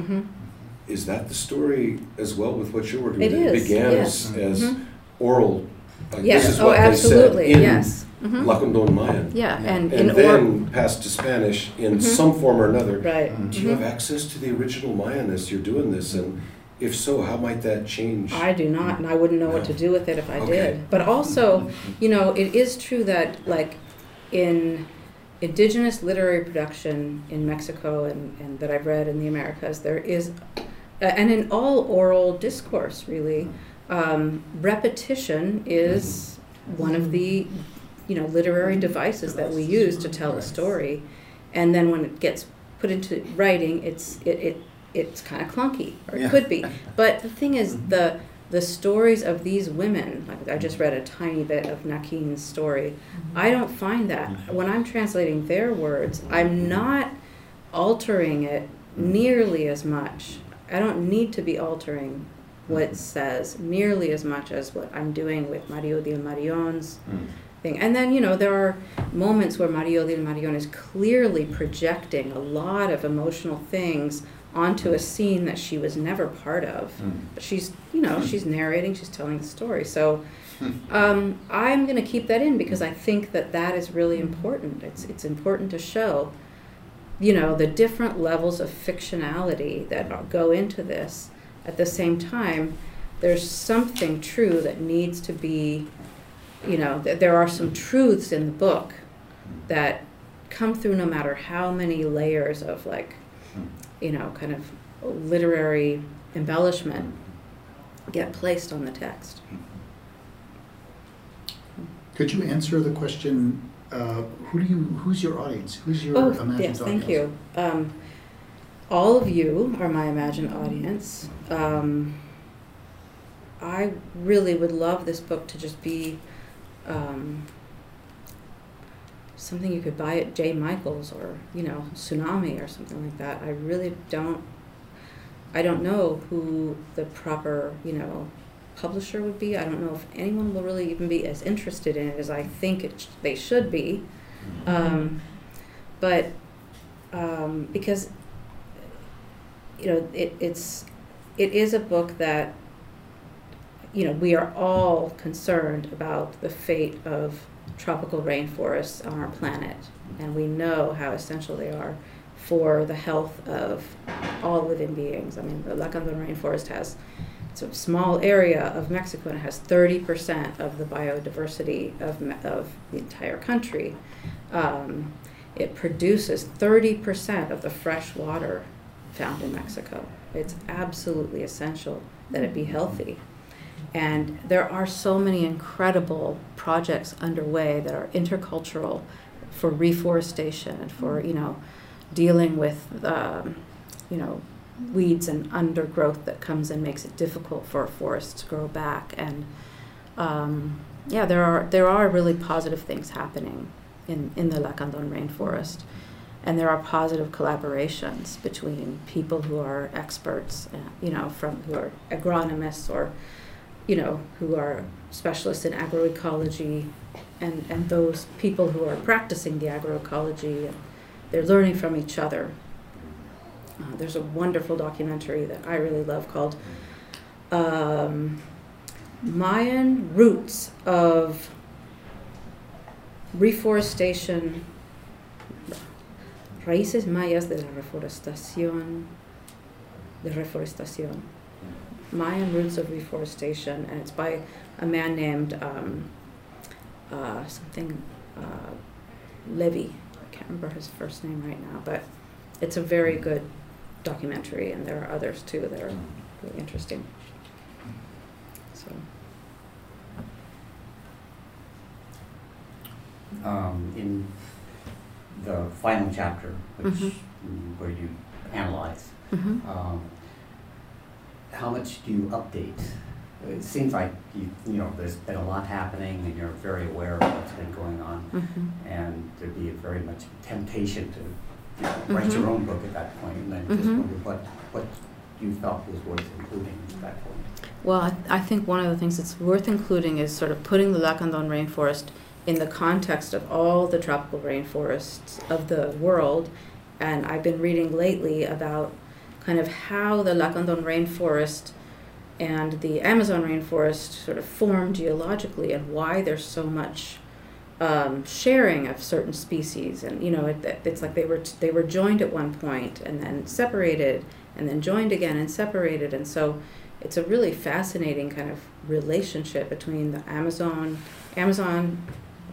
Is that the story as well with what you're working It with? is, It began yes. as, as Mhm. oral. Like Yes. This is oh, what they said absolutely. in yes. hmm Lacandon Mayan. Yeah, and, And in then passed to Spanish in Mhm. some form or another. or right. Do you have access to the original Mayan as you're doing this? And if so, how might that change? I do not, and I wouldn't know what to do with it if I Okay. did. But also, you know, it is true that like in indigenous literary production in Mexico and, and that I've read in the Americas, there is, uh, and in all oral discourse really, um, repetition is one of the, you know, literary devices that we use to tell a story. And then when it gets put into writing, it's, it, it, it's kind of clunky, or it Yeah. could be. [laughs] But the thing is, mm-hmm. the, the stories of these women, like I just read a tiny bit of Nakin's story, mm-hmm. I don't find that. Mm-hmm. When I'm translating their words, I'm not altering it nearly as much. I don't need to be altering what it says nearly as much as what I'm doing with Marie Odile Marion's mm. thing. And then, you know, there are moments where Marie Odile Marion is clearly projecting a lot of emotional things onto a scene that she was never part of. Mm. But she's, you know, she's narrating, she's telling the story. So [laughs] um, I'm going to keep that in because I think that that is really important. It's, it's important to show, you know, the different levels of fictionality that go into this. At the same time, there's something true that needs to be, you know, th- there are some truths in the book that come through no matter how many layers of like, you know, kind of literary embellishment get placed on the text. Could you answer the question, uh, who do you, who's your audience? Who's your Oh, imagined yes, audience? thank you. Um, all of you are my imagined audience. Um, I really would love this book to just be um, something you could buy at J. Michaels or you know Tsunami or something like that. I really don't. I don't know who the proper you know publisher would be. I don't know if anyone will really even be as interested in it as I think it sh- they should be. Um, but um, because you know it, it's it is a book that you know we are all concerned about the fate of tropical rainforests on our planet and we know how essential they are for the health of all living beings i mean the lacandon rainforest has a small area of mexico and it has 30% of the biodiversity of, of the entire country um, it produces 30% of the fresh water found in Mexico. It's absolutely essential that it be healthy. And there are so many incredible projects underway that are intercultural for reforestation and for, you know, dealing with, um, you know, weeds and undergrowth that comes and makes it difficult for a forest to grow back. And um, yeah, there are there are really positive things happening in, in the Lacandon rainforest. And there are positive collaborations between people who are experts, uh, you know, from who are agronomists or, you know, who are specialists in agroecology, and, and those people who are practicing the agroecology. They're learning from each other. Uh, there's a wonderful documentary that I really love called um, Mayan Roots of Reforestation Raíces Mayas de la Reforestación, de Reforestación. Mayan Roots of Reforestation, and it's by a man named um, uh, something uh, Levy. I can't remember his first name right now, but it's a very good documentary, and there are others too that are really interesting. So, um, in the final chapter, which Mhm. mm, where you analyze, mhm. um, how much do you update? It seems like you you know there's been a lot happening, and you're very aware of what's been going on, Mhm. and there'd be a very much temptation to you know, write your Mhm. own book at that point, and I just Mhm. wonder what what you felt was worth including at that point. Well, I, I think one of the things that's worth including is sort of putting the Lacandon rainforest in the context of all the tropical rainforests of the world. And I've been reading lately about kind of how the Lacandon rainforest and the Amazon rainforest sort of form geologically and why there's so much um, sharing of certain species. And you know, it, it's like they were they were joined at one point and then separated and then joined again and separated. And so it's a really fascinating kind of relationship between the Amazon Amazon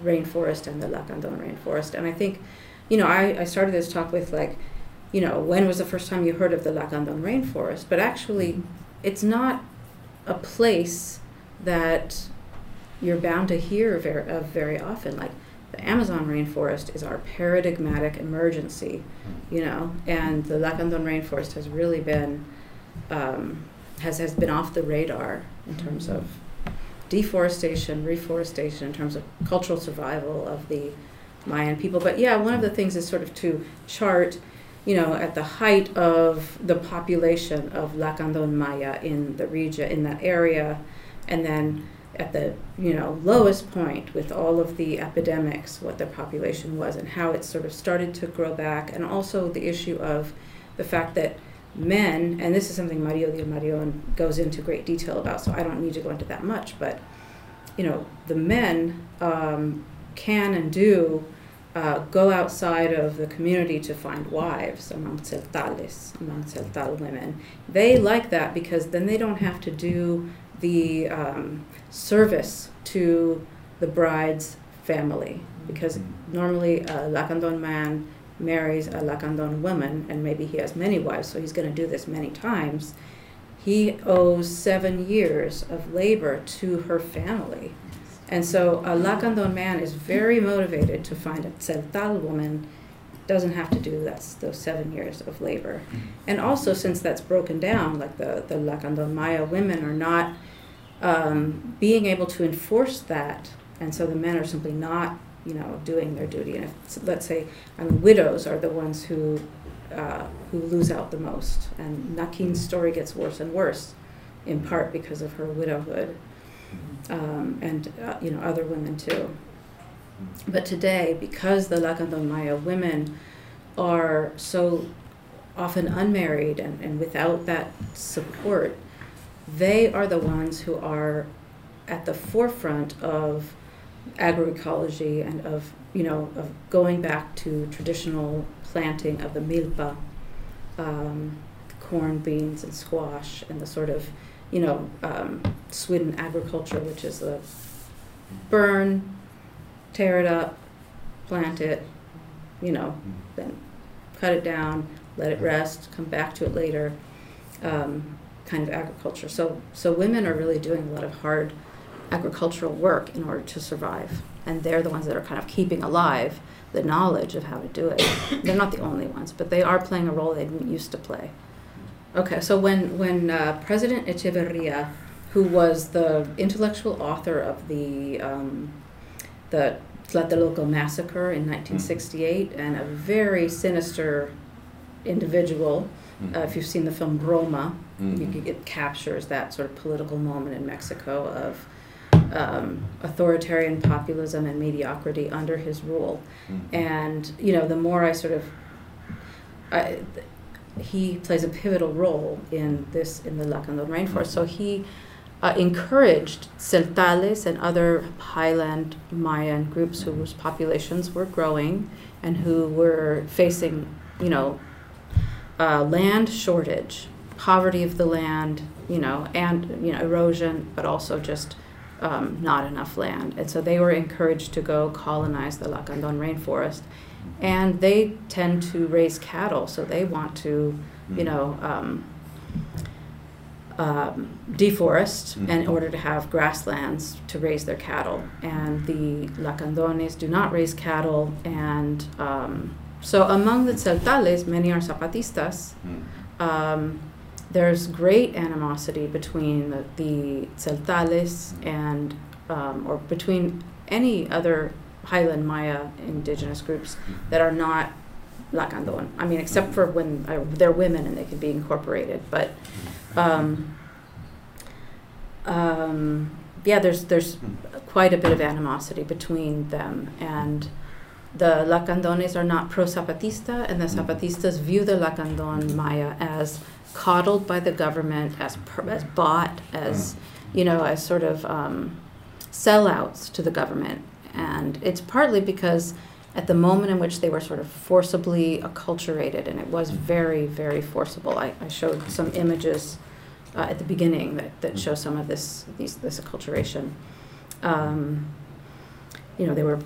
rainforest and the Lacandon rainforest. And I think, you know, I, I started this talk with like, you know, when was the first time you heard of the Lacandon rainforest? But actually, it's not a place that you're bound to hear very, of very often. Like the Amazon rainforest is our paradigmatic emergency, you know, and the Lacandon rainforest has really been um, has has been off the radar in terms of deforestation, reforestation, in terms of cultural survival of the Mayan people. But yeah, one of the things is sort of to chart, you know, at the height of the population of Lacandon Maya in the region, in that area, and then at the you know lowest point with all of the epidemics, what the population was and how it sort of started to grow back, and also the issue of the fact that men, and this is something Marie Odile Marion goes into great detail about, so I don't need to go into that much, but you know, the men um, can and do uh, go outside of the community to find wives among Tzeltales, among Tzeltal women. They like that because then they don't have to do the um, service to the bride's family. Because normally a Lacandon man marries a Lacandon woman, and maybe he has many wives, so he's going to do this many times. He owes seven years of labor to her family. And so a Lacandon man is very motivated to find a Tzeltal woman, doesn't have to do that, those seven years of labor. And also, since that's broken down, like the, the Lacandon Maya women are not um, being able to enforce that, and so the men are simply not, you know, doing their duty. And if, let's say, I mean, widows are the ones who, uh, who lose out the most. And Nakin's story gets worse and worse, in part because of her widowhood um, and uh, you know other women too. But today, because the Lacandon Maya women are so often unmarried and, and without that support, they are the ones who are at the forefront of agroecology and of you know of going back to traditional planting of the milpa, um, corn, beans, and squash, and the sort of you know, um, swidden agriculture, which is the burn, tear it up, plant it, you know, then cut it down, let it rest, come back to it later, um, kind of agriculture. So, so women are really doing a lot of hard agricultural work in order to survive, and they're the ones that are kind of keeping alive the knowledge of how to do it. [coughs] they're not the only ones, but they are playing a role they didn't used to play. Okay, so when when uh, President Echeverria, who was the intellectual author of the um, the Tlatelolco massacre in 1968, and a very sinister individual. Uh, if you've seen the film Roma, you, it captures that sort of political moment in Mexico of um, authoritarian populism and mediocrity under his rule. And you know, the more I sort of I, he plays a pivotal role in this in the Lacandon rainforest. So he uh, encouraged Tzeltales and other highland Mayan groups whose populations were growing and who were facing, you know, uh, land shortage, poverty of the land, you know, and you know erosion, but also just um, not enough land. And so they were encouraged to go colonize the Lacandon rainforest and they tend to raise cattle, so they want to, you know, um, um, deforest Mhm. in order to have grasslands to raise their cattle. And the Lacandones do not raise cattle, and um, so among the Tzeltales, many are Zapatistas. Um, there's great animosity between the, the Tzeltales and, um, or between any other Highland Maya indigenous groups that are not Lacandon. I mean, except for when uh, they're women and they can be incorporated. But um, um, yeah, there's there's quite a bit of animosity between them, and the Lacandones are not pro Zapatista, and the Zapatistas view the Lacandon Maya as coddled by the government, as per, as bought, as you know, as sort of um, sellouts to the government, and it's partly because at the moment in which they were sort of forcibly acculturated, and it was very, very forcible. I, I showed some images uh, at the beginning that, that show some of this these, this acculturation. Um, you know, they were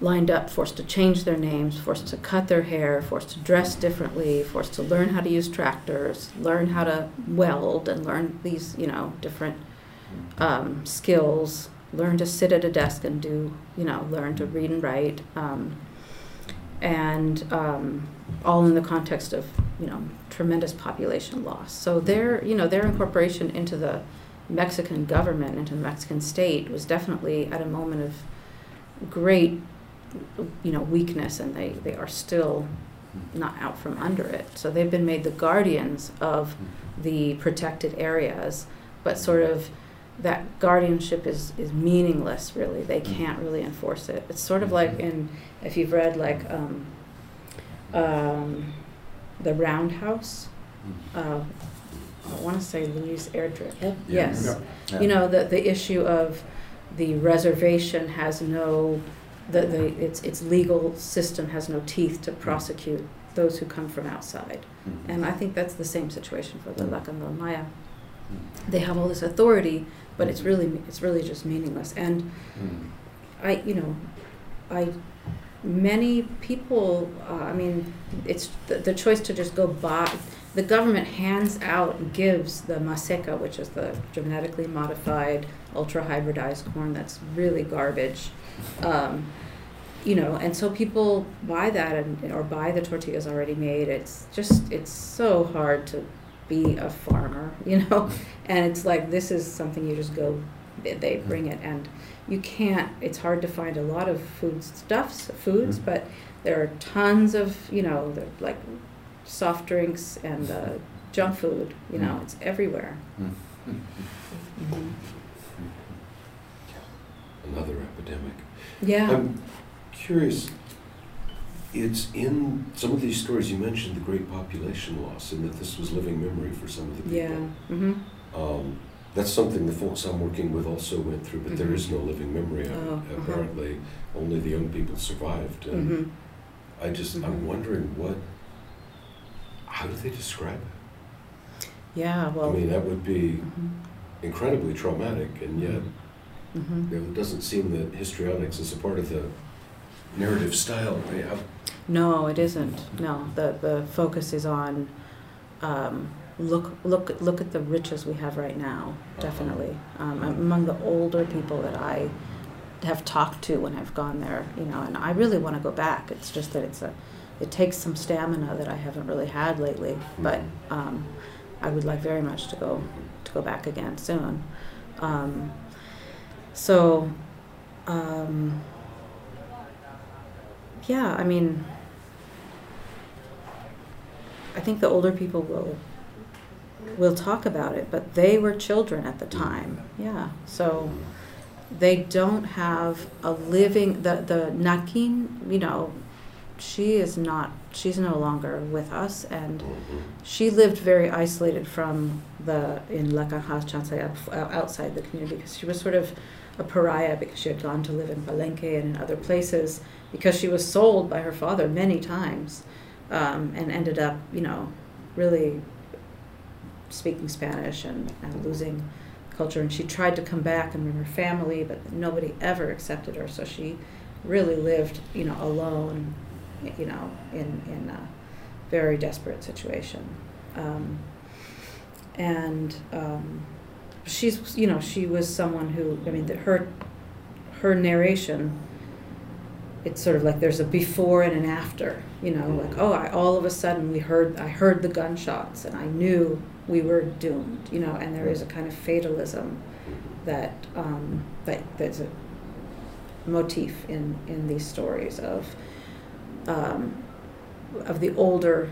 lined up, forced to change their names, forced to cut their hair, forced to dress differently, forced to learn how to use tractors, learn how to weld, and learn these, you know, different um, skills learn to sit at a desk and do, you know, learn to read and write, um, and um, all in the context of, you know, tremendous population loss. So their, you know, their incorporation into the Mexican government, into the Mexican state, was definitely at a moment of great, you know, weakness, and they, they are still not out from under it. So they've been made the guardians of the protected areas, but sort of that guardianship is, is meaningless really. They can't really enforce it. It's sort of like in, if you've read like um, um, The Roundhouse, uh, I want to say Louise Erdrich. Yes. Yeah. You know, the, the issue of the reservation has no, the, the, its, its legal system has no teeth to prosecute those who come from outside. Mhm. And I think that's the same situation for the Lacandon Maya. Mm. They have all this authority, but it's really, it's really just meaningless. And Mm. I, you know, I, many people, uh, I mean, it's the, the choice to just go buy, the government hands out and gives the maseca, which is the genetically modified, ultra hybridized corn that's really garbage. Um, you know, and so people buy that and, or buy the tortillas already made. It's just, it's so hard to be a farmer, [laughs] you know? And it's like, this is something you just go, they- they bring it and you can't, it's hard to find a lot of food stuffs, foods, Mhm. but there are tons of, you know, like soft drinks and uh, junk food, you know, Mm. it's everywhere. Mm. Mhm. Another epidemic. Yeah. I'm curious, it's in some of these stories, you mentioned the great population loss and that this was living memory for some of the people. yeah. hmm Um, that's something the folks I'm working with also went through, but there Mhm. is no living memory of Oh, it. uh-huh. Apparently, only the young people survived. And hmm I just. I'm wondering what, how do they describe it? Yeah. Well. I mean, that would be mhm, incredibly traumatic, and yet mhm. you know, it doesn't seem that histrionics is a part of the narrative style. Mean, how, No, it isn't. No, the the focus is on um, look look look at the riches we have right now. Definitely um, among the older people that I have talked to when I've gone there, you know, and I really want to go back. It's just that it's a it takes some stamina that I haven't really had lately, but um, I would like very much to go to go back again soon. Um, so. Um, yeah, I mean, I think the older people will will talk about it, but they were children at the time. Yeah, so they don't have a living the the Nakin. You know, she is not. She's no longer with us, and she lived very isolated from the in Lacanjas Chansay outside the community because she was sort of a pariah because she had gone to live in Palenque and in other places because she was sold by her father many times um, and ended up, you know, really speaking Spanish and, and losing culture. And she tried to come back and bring her family, but nobody ever accepted her. So she really lived, you know, alone, you know, in, in a very desperate situation. Um, and um, she's, you know, she was someone who, I mean, the, her, her narration it's sort of like there's a before and an after you know like oh I, all of a sudden we heard i heard the gunshots and i knew we were doomed you know and there is a kind of fatalism that um, that there's a motif in in these stories of um, of the older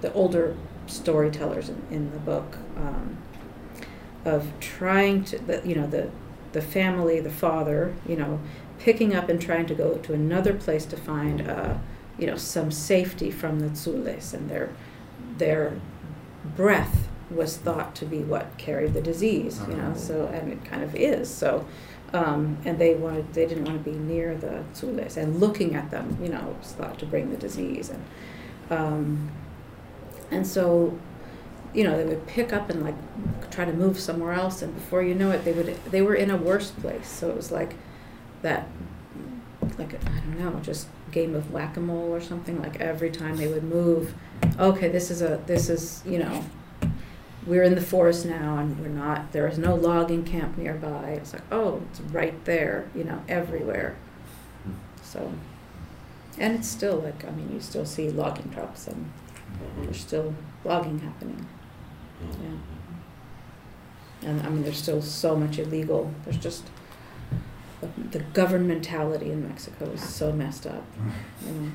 the older storytellers in, in the book um, of trying to the, you know the the family the father you know picking up and trying to go to another place to find, uh, you know, some safety from the Tzules, and their their breath was thought to be what carried the disease, you know. So and it kind of is. So, um, and they wanted they didn't want to be near the Tzules, and looking at them, you know, was thought to bring the disease, and um, and so. You know, they would pick up and like try to move somewhere else, and before you know it, they would they were in a worse place. So it was like that like I don't know, just game of whack a mole or something. Like every time they would move, okay, this is a this is you know, we're in the forest now and we're not, there is no logging camp nearby. It's like, oh, it's right there, you know, everywhere. So, and it's still like, I mean, you still see logging trucks and there's still logging happening. Yeah. And I mean, there's still so much illegal, there's just, the, the governmentality in Mexico is so messed up, you know.